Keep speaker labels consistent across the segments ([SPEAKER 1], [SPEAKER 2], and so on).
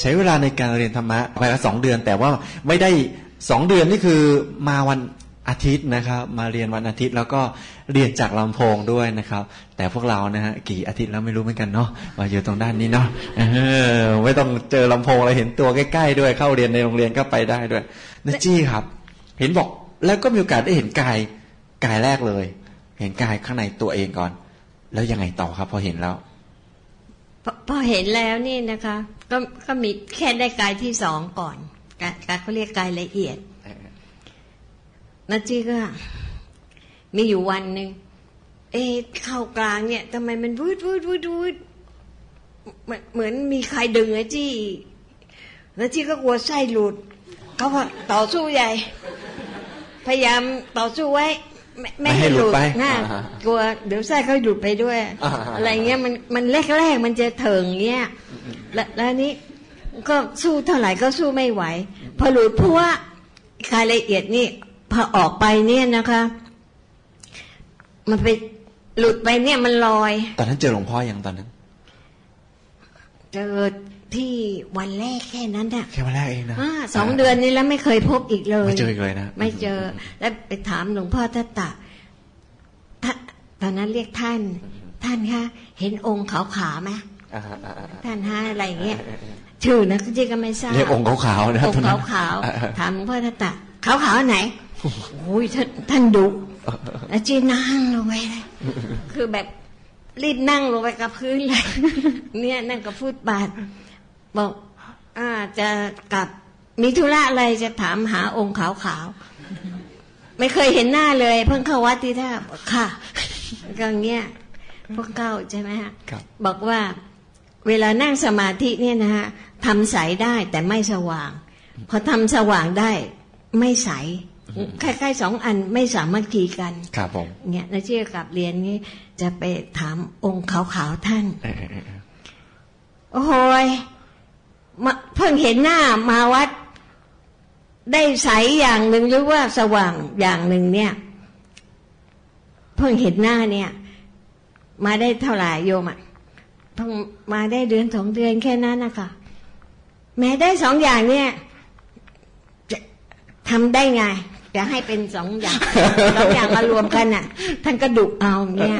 [SPEAKER 1] ใช้เวลาในการเรียนธรรมะไปละสองเดือน แต่ว่าไม่ได้สองเดือนนี่คือมาวันอาทิตย์นะครับ มาเรียนวันอาทิตย์แล้วก็เรียนจากลำโพงด้วยนะครับ แต่พวกเรานะฮะกี่อาทิตย์แล้วไม่รู้เหมือนกันเนาะมาอยู่ตรงด้านนี้เนาะไม่ต้องเจอลำโพงอะไรเห็นตัวใกล้ๆด้วยเข้าเรียนในโรงเรียนก็ไปได้ด้วยนะจี้ครับ เห็นบอกแล้วก็มีโอกาสได้เห็นกายกายแรกเลย เห็นกายข้างในตัวเองก่อน แล้วยังไงต่อครับ พอเห็นแล้ว
[SPEAKER 2] พอพอเห็นแล้วนี่นะคะ ก็ก็มีแค่ได้กายที่สองก่อนกายเขาเรียกกายละเอียดนาจีก็ มีอยู่วันหนึ่งเอ๊ะเข้ากลางเนี่ยทำไมมันวืดวืดวืดวืดเหมือนมีใครดึงอะจี้นาจีก็กลัวไส้หลุดเขาต่อสู้ใหญ่ พยายามต่อสู้ไว้ ไม่ไม่
[SPEAKER 1] ไม่ให้
[SPEAKER 2] ให้
[SPEAKER 1] ห
[SPEAKER 2] ห
[SPEAKER 1] ลุ
[SPEAKER 2] ลุ
[SPEAKER 1] ด
[SPEAKER 2] ด
[SPEAKER 1] ไป
[SPEAKER 2] นะ
[SPEAKER 1] อ่า
[SPEAKER 2] กลัวเดี๋ยวไส้เขาหลุดไปด้วย
[SPEAKER 1] อ่า
[SPEAKER 2] อะไรเงี้ยมันมันแรกๆมันจะเถิงเงี้ยแล้วแล้วนี้ก็สู้เท่าไหร่ก็สู้ไม่ไหว พอหลุดเพราะว่ารายละเอียดนี่พอออกไปเนี่ยนะคะ มันไปหลุดไปเนี่ยมันลอย
[SPEAKER 1] ตอนนั้นเจอหลวงพ่อยังตอนนั้น
[SPEAKER 2] เจอ ที่วันแรกแค่นั้นน่ะ
[SPEAKER 1] แค่วันแรกเองนะ
[SPEAKER 2] อาสองเดือนนี้แล้วไม่เคยพบอีกเลย
[SPEAKER 1] ไม่เจออีกเลยนะ
[SPEAKER 2] ไม่เจอ แล้วไปถามหลวงพ่อทัตตะท่านตอนนั้นเรียกท่าน ท่านคะเห็นองค์ขาวขาไหม
[SPEAKER 1] อ่าอ่าอ่า
[SPEAKER 2] ท่านฮะอะไรเงี้ยชื่อนะจีก็ไม่ทราบ
[SPEAKER 1] เรียกองค์ขาวๆนะ
[SPEAKER 2] อง
[SPEAKER 1] ตอน
[SPEAKER 2] ค์
[SPEAKER 1] นั้
[SPEAKER 2] ขานวขาว
[SPEAKER 1] อ่
[SPEAKER 2] ๆถามหลวงพ่อทัตตะขาวขาวๆไหนโอ้ยท่านท่านดุแล้วจีนั่งลงไปเลยคือแบบรีบนั่งลงไปกับพื้นเลย เนี่ยนั่งกับฟุตบาท บอกอ่าจะกลับมีธุระอะไรจะถามหาองค์ขาวขาวๆไม่เคยเห็นหน้าเลย เพิ่งเข้าวัดที่ท่าบอกค่ะก็อย่างเงี้ยพวกเข้าใช่ไหมฮะ
[SPEAKER 1] ครับ
[SPEAKER 2] บอกว่าเวลานั่งสมาธิเนี่ยนะฮะทำใสได้แต่ไม่สว่าง พอทำสว่างได้ไม่ใสคล้ายๆสองอันไม่สามัคคีกัน
[SPEAKER 1] ครับผม
[SPEAKER 2] เนี่ยนาเชื่อกลับเรียนนี้จะไปถามองค์ขาวๆท่าน
[SPEAKER 1] เออเออเออ
[SPEAKER 2] โอ้โหยมา เพิ่งเห็นหน้ามาวัด ได้ใสอย่างหนึ่งหรือว่าสว่างอย่างหนึ่งเนี่ย เพิ่งเห็นหน้าเนี่ย มาได้เท่าไหร่โยมอะเพิ่งมาได้เดือนสองเดือนแค่นั้นนะคะแม้ได้สองอย่างเนี่ยจะทำได้ไงจะให้เป็นสองอย่างสองอย่างมารวมกันน่ะ ท่านก็ดุเอาเนี่ย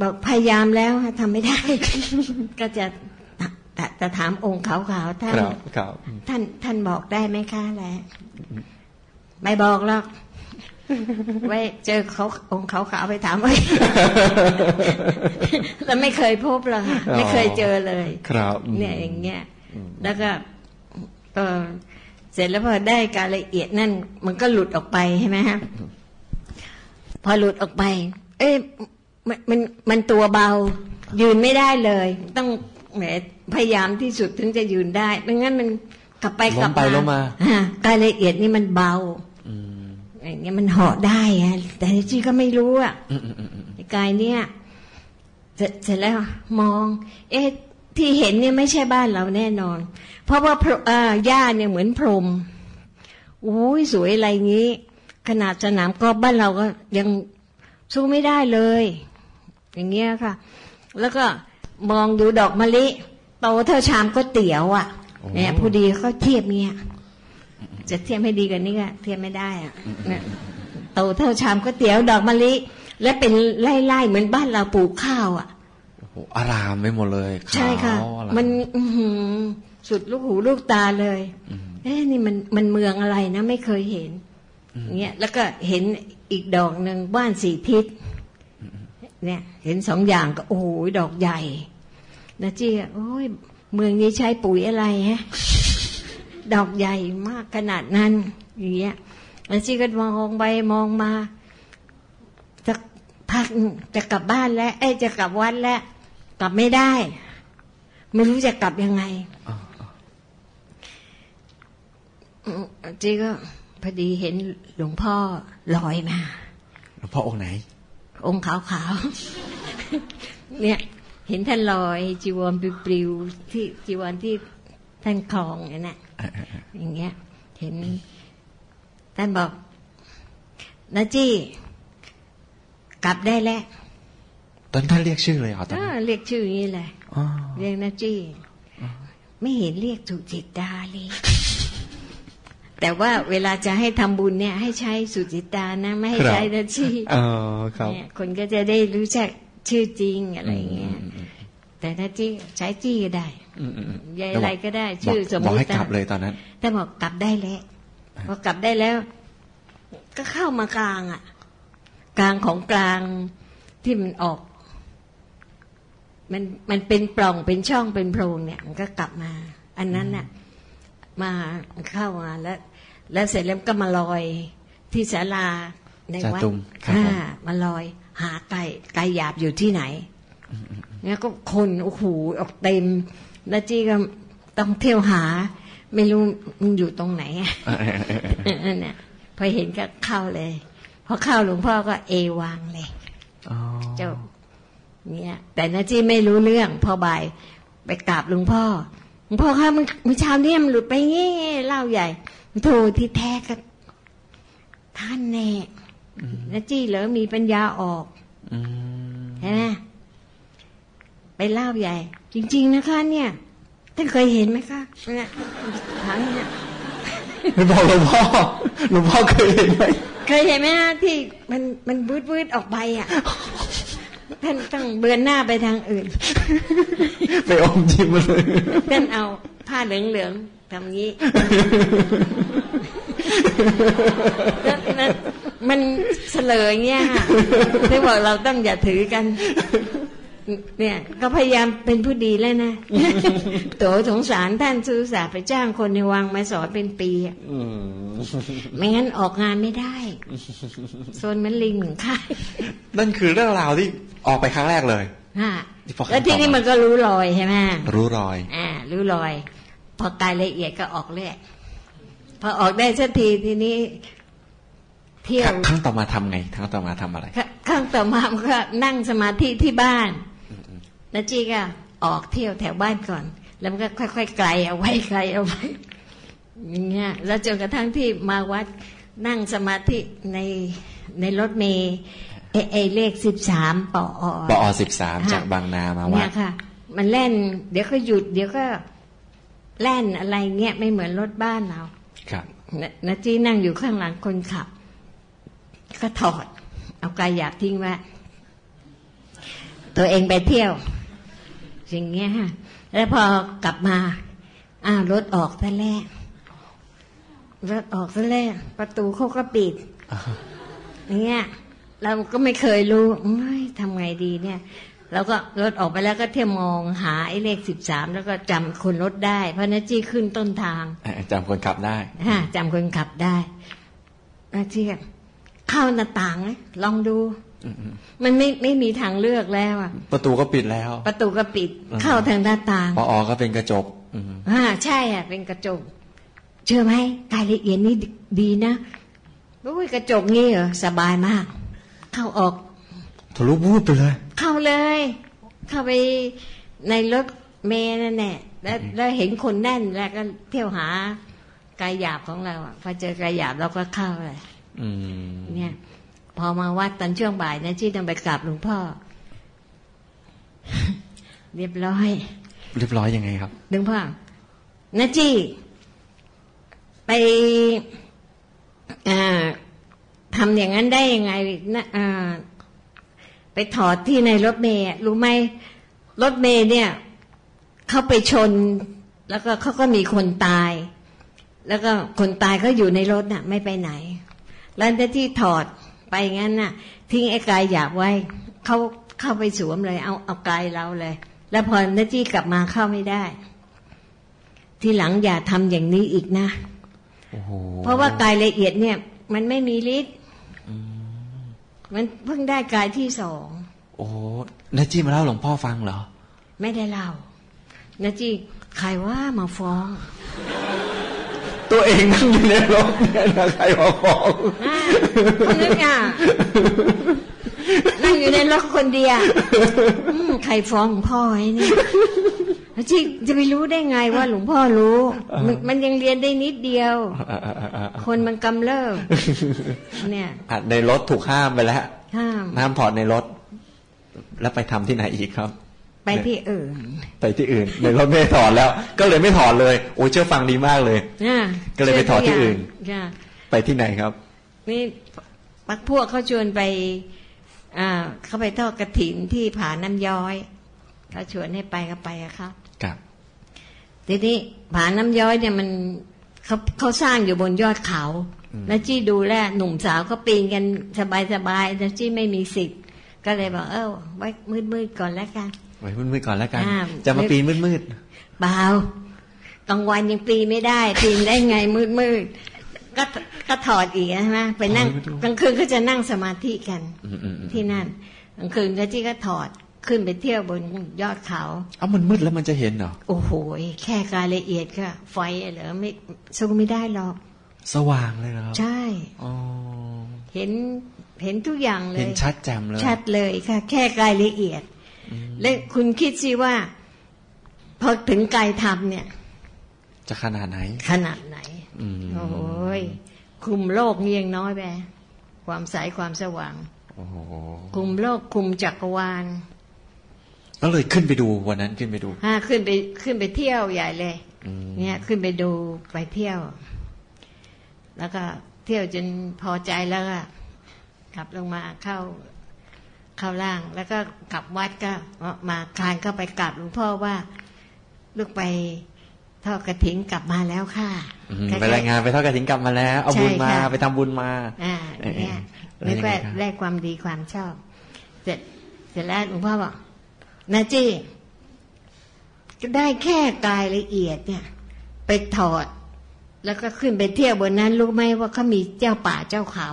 [SPEAKER 2] บอกพยายามแล้วทำไม่ได้ ก็จะ จะจะถามองค์ขาวๆท่าน
[SPEAKER 1] ครับครับ
[SPEAKER 2] ท่านท่านบอกได้ไหมคะแหละไม่บอกหรอกไว้เจอเขาองค์ขาวๆไปถามไว้แล้วไม่เคยพบหรอกค่ะไม่เคยเจอเลย
[SPEAKER 1] ครับอืม
[SPEAKER 2] เนี่ยอย่างเงี้ยแล้วก็เออเสร็จแล้วพอได้การละเอียดนั่น มันก็หลุดออกไปใช่ไหมฮะพอหลุดออกไป เอ้ยมันมันมันตัวเบา ยืนไม่ได้เลย ต้องแหม พยายามที่สุดถึงจะยืนได้ไม่งั้นมันกลับไปกลับ
[SPEAKER 1] ล้มไป
[SPEAKER 2] มา
[SPEAKER 1] ล้มมา
[SPEAKER 2] อ่การละเอียดนี่มันเบา
[SPEAKER 1] อืม
[SPEAKER 2] อย่างเงี้ยมันเหาะได้อะแต่จีก็ไม่รู้อะ
[SPEAKER 1] อืมอืมอืมอืม
[SPEAKER 2] ไอ้กายเนี่ยเสร็จเสร็จแล้วมอง เอ๊ะที่เห็นเนี่ยไม่ใช่บ้านเราแน่นอน เพราะว่าพรอ่าหญ้าเนี่ยเหมือนพรหมอุ้ยสวยอะไรงี้ ขนาดสนามกอล์ฟบ้านเราก็ยังสู้ไม่ได้เลย อย่างเงี้ยค่ะ แล้วก็มองดูดอกมะลิ โตเท่าชามก๋วยเตี๋ยวอะเนี่ยพอดีเขาเทียบเงี้ยจะเทียบให้ดีกว่านี้ก็เทียบไม่ได้อะเนี่ยโตเท่าชามก๋วยเตี๋ยวดอกมะลิ และเป็นไล่ๆเหมือนบ้านเราปลูกข้าวอะ
[SPEAKER 1] โอ้โหอารามไปหมดเลยขาว
[SPEAKER 2] ใช่ค่ะ
[SPEAKER 1] อาราม
[SPEAKER 2] มันอื้อหือสุดลูกหูลูกตาเลย
[SPEAKER 1] อืม
[SPEAKER 2] เอ๊ะนี่มันมันเมืองอะไรนะ ไม่เคยเห็นเงี้ยแล้วก็เห็นอีกดอกหนึ่งบ้านสีทิศเนี่ย เห็นสองอย่างก็โอ้โหดอกใหญ่ นะจี้อะโอ้ยเมืองนี้ใช้ปุ๋ยอะไรฮะดอกใหญ่มากขนาดนั้นอย่างเงี้ยแล้วจี้ก็มองไปมองมาจะพักจะกลับบ้านแล้ว เอ้ยจะกลับวัดแล้ว กลับไม่ได้ ไม่รู้จะกลับยังไง
[SPEAKER 1] อ่า
[SPEAKER 2] อืมจีก็พอดีเห็นหลวงพ่อลอยมา
[SPEAKER 1] หลวงพ่อองค์ไหน
[SPEAKER 2] องค์ขาวๆเนี่ย เห็นท่านลอยจีวรปลิวๆที่จีวรที่ท่านคลองนั่นน่ะ
[SPEAKER 1] เออเออเออ
[SPEAKER 2] อย่างเงี้ย เห็น ท่านบอกนะจี้กลับได้แล้ว
[SPEAKER 1] ตอนท่านเรียกชื่อเลยเหรอตอน
[SPEAKER 2] อ่า
[SPEAKER 1] นั้น
[SPEAKER 2] เรียกชื่ออย่างนี้แหละ
[SPEAKER 1] อ๋อ
[SPEAKER 2] เรียกนะจี้
[SPEAKER 1] อ
[SPEAKER 2] ไม่เห็นเรียกสุจิตาเลยแต่ว่าเวลาจะให้ทำบุญเนี่ยให้ใช้สุจิตานะ ไม่ให้ใช้นาชี
[SPEAKER 1] อ๋อครับ
[SPEAKER 2] เนี่ยคนก็จะได้รู้จักชื่อจริงอะไรเงี้ย แต่นาจีใช้จี้ก็ได้
[SPEAKER 1] อืมอืมอืม
[SPEAKER 2] ยายอะไรก็ได้ ชื่อสม
[SPEAKER 1] บอก
[SPEAKER 2] ม
[SPEAKER 1] ให้
[SPEAKER 2] ติ
[SPEAKER 1] กลับเลยตอนนั้น
[SPEAKER 2] แต่บอกกลับได้แล้วพอกลับได้แล้ว ก็เข้ามากลางอะ กลางของกลางที่มันออก มันมันเป็นปล่องเป็นช่องเป็นโพรงเนี่ย มันก็กลับมา อันนั้นน่ะ มาเข้ามาแล้ว แล้วเสร็จแล้วก็มาลอยที่ศาลาในวัด
[SPEAKER 1] จาตุมครับผม
[SPEAKER 2] อ่ามาลอย หาไก่ไก่หยาบอยู่ที่ไหน เนี่ยก็คนโอ้โหออกเต็ม แล้วจีก็ต้องเที่ยวหา ไม่รู้มันอยู่ตรงไหนอะ
[SPEAKER 1] เออเออเออเออ
[SPEAKER 2] นั่นน่ะพอเห็นก็เข้าเลยพอเข้าหลวงพ่อก็เอวางเลย
[SPEAKER 1] อ๋อ
[SPEAKER 2] เจ้าเนี่ยแต่นาจีไม่รู้เรื่อง พอบ่ายไปกราบหลวงพ่อหลวงพ่อคะมันเมื่อเช้าเนี่ยมันหลุดไปงี้เล่าใหญ่โทที่แท้ก็ท่านแน่นาจีเหรอมีปัญญาออก
[SPEAKER 1] อืม
[SPEAKER 2] ใช่ไหมไป เล่าใหญ่ จริง ๆ นะคะ เนี่ยท่านเคยเห็นไหมคะเนี่ยถามเนี่ย
[SPEAKER 1] ไม่บอกหลวงพ่อหลวงพ่อเคยเห็นไหม
[SPEAKER 2] เคยเห็นไหมฮะที่มันมันวืดวืดๆออกไปอะท่านต้องเบือนหน้าไปทางอื่น
[SPEAKER 1] ไปอมยิ้มมาเลย
[SPEAKER 2] ท่านเอาผ้าเหลืองๆทำงี้แล้วแล้วมันเสลยเงี้ยค่ะที่บอกเราต้องอย่าถือกัน เนี่ย ก็พยายามเป็นผู้ดีแล้วนะโตสงสารท่านซื้อสาห์ไปจ้างคนในวังมาสอนเป็นปีอะ
[SPEAKER 1] อืม
[SPEAKER 2] ไม่งั้นออกงานไม่ได้โซนเหมันลิงเหมือนค่าย
[SPEAKER 1] นั่นคือเรื่องราวที่ออกไปครั้งแรกเลย
[SPEAKER 2] ฮะ
[SPEAKER 1] ที่พอ
[SPEAKER 2] แล้วทีนี้มันก็รู้รอยใช่ไหม
[SPEAKER 1] รู้รอย
[SPEAKER 2] อ่า รู้รอย พอกายละเอียดก็ออกเรื่อยพอออกได้สักทีทีนี้เที่ย
[SPEAKER 1] ควรั้งครั้งต่อมาทำไงครั้งต่อมาทำอะไร
[SPEAKER 2] คข้างต่อมามันก็นั่งสมาธิที่บ้าน แล้วจีก็ออกเที่ยวแถวบ้านก่อน แล้วมันก็ค่อยๆไกลเอาไว้ไกลเอาไว้อย่างเงี้ยแล้วจนกระทั่งที่มาวัดนั่งสมาธิในในรถเมย์เอเอเลขสิบสามปอ
[SPEAKER 1] ปอสิบสามจากบางนามาวั
[SPEAKER 2] เนี่
[SPEAKER 1] ด
[SPEAKER 2] ยค่ะ มันแล่น เดี๋ยวก็หยุด เดี๋ยวก็แล่นอะไรเงี้ยไม่เหมือนรถบ้านเรา
[SPEAKER 1] ครับ
[SPEAKER 2] นนาจีนั่งอยู่ข้างหลังคนขับ ก็ถอด เอากายอยากทิ้งไว้ตัวเองไปเที่ยว สิ่งเงี้ยฮะแล้วพอกลับมาอ้าวรถออกซะแล้วรถออกซะแล้วประตูเขาก็ปิดอย่างเงี้ยเราก็ไม่เคยรู้เอ้ยทำไงดีเนี่ยแล้วก็รถออกไปแล้วก็เที่ยวมองหาไอ้เลขสิบสามแล้วก็จำคนรถได้ เพราะนาจี้ขึ้นต้นทาง
[SPEAKER 1] เอ่อจำคนขับได้
[SPEAKER 2] ฮะจำคนขับได้นาจี้ก็เข้าหน้าต่างนะลองดู
[SPEAKER 1] อื ม
[SPEAKER 2] มันไม่ไม่มีทางเลือกแล้วอะ
[SPEAKER 1] ประตูก็ปิดแล้ว
[SPEAKER 2] ประตูก็ปิด
[SPEAKER 1] อืม
[SPEAKER 2] เข้าทางหน้าต่าง
[SPEAKER 1] ปอก็เป็นกระจกอืม
[SPEAKER 2] อ่าใช่อะ เป็นกระจก เชื่อไหมรายละเอียดนี่ดีดีนะโอ้ยกระจกนี่เหรอสบายมาก เข้าออก
[SPEAKER 1] ทะลุวูบไปเลย
[SPEAKER 2] เข้าเลย เข้าไปในรถเมล์นั่นแหละแล้วแล้วเห็นคนแน่นแล้วก็เที่ยวหากายหยาบของเราอะพอเจอกายหยาบเราก็เข้าเลย
[SPEAKER 1] อืม
[SPEAKER 2] เนี่ย พอมาวัดตอนช่วงบ่ายนะจี้ต้องไปกราบหลวงพ่อ เรียบร้อย
[SPEAKER 1] เรียบร้อยยังไงครับ
[SPEAKER 2] หลวงพ่อนะจี้ ไปอ่าทำอย่างนั้นได้ยังไงนะอ่าไปถอดที่ในรถเมย์อะรู้ไหมรถเมย์เนี่ยเขาไปชน แล้วก็เขาก็มีคนตาย แล้วก็คนตายเขาอยู่ในรถน่ะ ไม่ไปไหน แล้วที่ถอด ไปงั้นน่ะ ทิ้งไอ้กายหยาบไว้เขาเข้าไปสวมเลย เอาเอากายเราเลย แล้วพอนาจี้กลับมาเข้าไม่ได้ ทีหลังอย่าทำอย่างนี้อีกนะ
[SPEAKER 1] โอ้โห
[SPEAKER 2] เพราะว่ากายละเอียดเนี่ย มันไม่มีฤทธิ์มันเพิ่งได้กายที่สอง
[SPEAKER 1] โอ้โหนาจี้มาเล่าหลวงพ่อฟังเหรอ
[SPEAKER 2] ไม่ได้เล่านะจีใครว่ามาฟ้อง
[SPEAKER 1] ตัวเองนั่งอยู่ในรถเนี่ยนะใครมาฟ้อง
[SPEAKER 2] อ่าคนนึกอะนั่งอยู่ในรถคนเดียวอืมใครฟ้องหลวงพ่อไอ้เนี่ยแล้วจีจะไปรู้ได้ไงว่าหลวงพ่อรู้ มันมันยังเรียนได้นิดเดียว
[SPEAKER 1] อ่าอ่าอ่าอ่า
[SPEAKER 2] คนมันกำเริบเนี่ย
[SPEAKER 1] อะในรถถูกห้ามไปแล้ว
[SPEAKER 2] ห้าม
[SPEAKER 1] ห้ามถอดในรถ แล้วไปทำที่ไหนอีกครับ
[SPEAKER 2] ไปที่อื่น
[SPEAKER 1] ไปที่อื่นในรถไม่ได้ถอดแล้ว ก็เลยไม่ถอดเลย โอ้ยเชื่อฟังดีมากเลย
[SPEAKER 2] อ่า
[SPEAKER 1] ก็เลยไปถอดที่อื่น
[SPEAKER 2] จ้ะ
[SPEAKER 1] ไปที่ไหนครับ
[SPEAKER 2] นี่พักพวกเขาชวนไปอ่าเขาไปทอดกระถินที่ผาน้ำย้อยเขาชวนให้ไปก็ไปอะครับ
[SPEAKER 1] ครับ
[SPEAKER 2] ทีนี้ผาน้ำย้อยเนี่ยมันเขาเขาสร้างอยู่บนยอดเขา แล้วจี้ดูแลวหนุ่มสาวก็ปีนกันสบายๆแต่จี้ไม่มีสิทธิ์ก็เลยบอกเออไว้มืดๆก่อนแล้วกัน
[SPEAKER 1] ไว้มืดๆก่อนแล้วกัน
[SPEAKER 2] อ่า
[SPEAKER 1] จะมาปีนมืด
[SPEAKER 2] เปล่ากลางวันยังปีนไม่ได้ ปีนได้ไงมืดๆก็ก็ถอดอีกใช่ไหมไปนั่งกลางคืนก็จะนั่งสมาธิกัน
[SPEAKER 1] ๆอืมๆ
[SPEAKER 2] ที่นั่นกลางคืนก็จี้ก็ถอดขึ้นไปเที่ยวบนยอดเขา
[SPEAKER 1] ๆเอ้ามันมืดแล้วมันจะเห็นเหรอ
[SPEAKER 2] โอ้โหแค่รายละเอียดก็ไฟเหรอไม่สู้ไม่ได้หรอก
[SPEAKER 1] สว่างเลยเหรอครับ
[SPEAKER 2] ใช่
[SPEAKER 1] อ๋อ
[SPEAKER 2] เห็นเห็นทุกอย่างเล
[SPEAKER 1] เห็น
[SPEAKER 2] ย
[SPEAKER 1] ชัดแจ่มเลย
[SPEAKER 2] ชัดเลยค่ะ แค่รายละเอียด และคุณคิดสิว่าพอถึงกายธรรมเนี่ย
[SPEAKER 1] จะขนาดไหน
[SPEAKER 2] ขนาดไหน
[SPEAKER 1] อืม
[SPEAKER 2] โอ้ยคุมโลกนี่ยังน้อยไปความใสความสว่าง
[SPEAKER 1] โอ้โห
[SPEAKER 2] คุมโลกคุมจักรวาล
[SPEAKER 1] ก็เลยขึ้นไปดูวันนั้นขึ้นไปดู
[SPEAKER 2] อ่าขึ้นไปขึ้นไปเที่ยวใหญ่เลย
[SPEAKER 1] อืม
[SPEAKER 2] เนี่ยขึ้นไปดูไปเที่ยว แล้วก็เที่ยวจนพอใจแล้วก็กลับลงมาเข้า เข้าล่าง แล้วก็กลับวัดก็มาคลานเข้าไปกราบหลวงพ่อว่าลูกไปทอดกระถิ่นกลับมาแล้วค่ะ
[SPEAKER 1] อืม
[SPEAKER 2] คล้ๆ
[SPEAKER 1] ไปรายงานไปทอดกระถิ่นกลับมาแล้ว เอา
[SPEAKER 2] ใช่
[SPEAKER 1] บุญมา
[SPEAKER 2] ค่ะ
[SPEAKER 1] ไปทำบุญมา
[SPEAKER 2] อ่า
[SPEAKER 1] เออ
[SPEAKER 2] เนี่ย
[SPEAKER 1] เออ
[SPEAKER 2] นึกว่า
[SPEAKER 1] แล้วยังไงครับ
[SPEAKER 2] แลกความดีความชอบ เสร็จเสร็จแล้วหลวงพ่อบอกนาจี้ก็ได้แค่กายละเอียดเนี่ย ไปถอด แล้วก็ขึ้นไปเที่ยวบนนั้นรู้ไหมว่าเขามีเจ้าป่าเจ้าเขา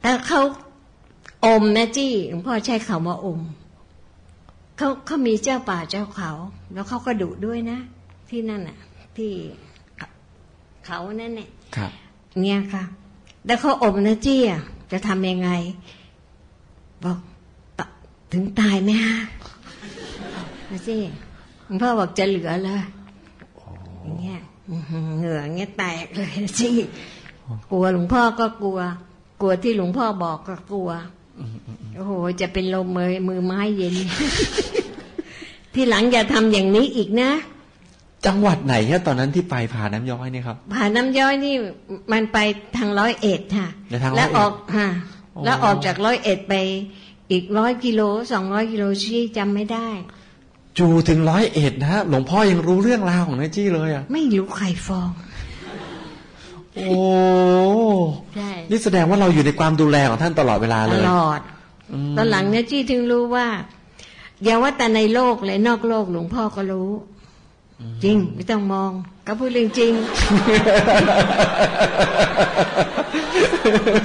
[SPEAKER 2] แต่เขา อมนะจี้หลวงพ่อใช้คำว่าอมเขาเขามีเจ้าป่าเจ้าเขา แล้วเขาก็ดุด้วยนะ ที่นั่นน่ะ ที่เขานั่นเนี่ย
[SPEAKER 1] ครับ
[SPEAKER 2] เนี่ยค่ะ แล้วเขาอบนะจี้อะจะทำยังไง บอกตถึงตายไหมฮะนะจี้หลวงพ่อบอกจะเหลือเลยอย่างเงี้ยอื้อหือเหงื่ออย่างเงี้ยแตกเลยนะจี้กลัวหลวงพ่อก็กลัว กลัวที่หลวงพ่อบอกก็กลัว โอ้โห จะเป็นลมมือมือไม้เย็น ที่หลังอย่าทำอย่างนี้อีกนะ
[SPEAKER 1] จังหวัดไหนเนี่ยตอนนั้นที่ไปผาน้ำย้อยเนี่ยครับ
[SPEAKER 2] ผาน้ำย้อยนี่มันไปทางร้อยเอ็ดค่ะ
[SPEAKER 1] ไปทางร้อยเอ็ด
[SPEAKER 2] แล้วออกฮะ
[SPEAKER 1] อ๋อ
[SPEAKER 2] แล้วออกจากร้อยเอ็ดไปอีกร้อยกิโลสองร้อยกิโลชี้จำไม่ได้
[SPEAKER 1] จูถึงร้อยเอ็ดนะฮะหลวงพ่อยังรู้เรื่องราวของนายจี้เลยอะ
[SPEAKER 2] ไม่รู้ใครฟ้อง
[SPEAKER 1] โอ้
[SPEAKER 2] ใช่
[SPEAKER 1] นี่แสดงว่าเราอยู่ในความดูแลของท่านตลอดเวลา
[SPEAKER 2] ต
[SPEAKER 1] เลย
[SPEAKER 2] ลอด ตอนหลังเนี่ยจี้ถึงรู้ว่าอย่าว่าแต่ในโลกเลยนอกโลกหลวงพ่อก็รู้ จริง ไม่ต้องมอง ก็พูดเรื่องจริง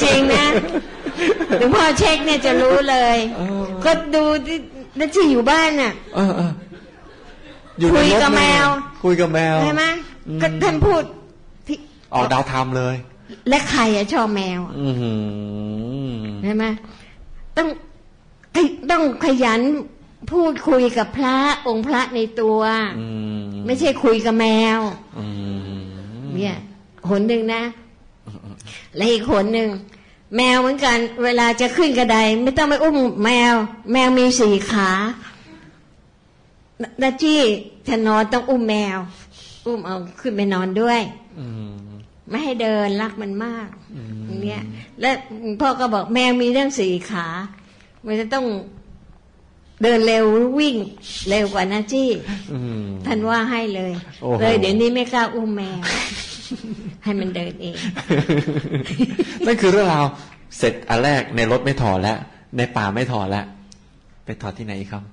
[SPEAKER 2] จริงนะหลวงพ่อเช็คเนี่ยจะรู้เลย
[SPEAKER 1] เออ
[SPEAKER 2] ก็ดูที่นั่นที่อยู่บ้านน่ะ
[SPEAKER 1] เออเอออยู่ใน
[SPEAKER 2] คุย
[SPEAKER 1] รถ
[SPEAKER 2] กับแมว
[SPEAKER 1] เลยคุยกับแมว
[SPEAKER 2] ใช่ไหม
[SPEAKER 1] อืม
[SPEAKER 2] ก็ท่านพูดที่
[SPEAKER 1] ออกดาวธรรมเลย
[SPEAKER 2] และใครอะชอบแมวอะ
[SPEAKER 1] อือหือ
[SPEAKER 2] ใช่ไหมต้องต้องขยันพูดคุยกับพระองค์พระในตัว
[SPEAKER 1] อืม
[SPEAKER 2] ไม่ใช่คุยกับแมว
[SPEAKER 1] อืม
[SPEAKER 2] เนี่ยหนหนึ่งนะและอีกหนหนึ่งแมวเหมือนกัน เวลาจะขึ้นกระไดไม่ต้องไปอุ้มแมว แมวมีสี่ขาดัจี้จะนอนต้องอุ้มแมว อุ้มเอาขึ้นไปนอนด้วย
[SPEAKER 1] อืม
[SPEAKER 2] ไม่ให้เดินรักมันมาก
[SPEAKER 1] อืม
[SPEAKER 2] อย่างเงี้ย และพ่อก็บอกแมวมีเรื่องสี่ขา มันจะต้องเดินเร็ววิ่งเร็วกว่านะจี้
[SPEAKER 1] อืม
[SPEAKER 2] ท่านว่าให้เลย
[SPEAKER 1] โอ้โห
[SPEAKER 2] เลยเดี๋ยวนี้ไม่กล้าอุ้มแมว ให้มันเดินเอง
[SPEAKER 1] นั่นคือเรื่องราวเสร็จอันแรกในรถไม่ถอดแล้ว ในป่าไม่ถอดแล้ว ไปถอดที่ไหนอีกครับ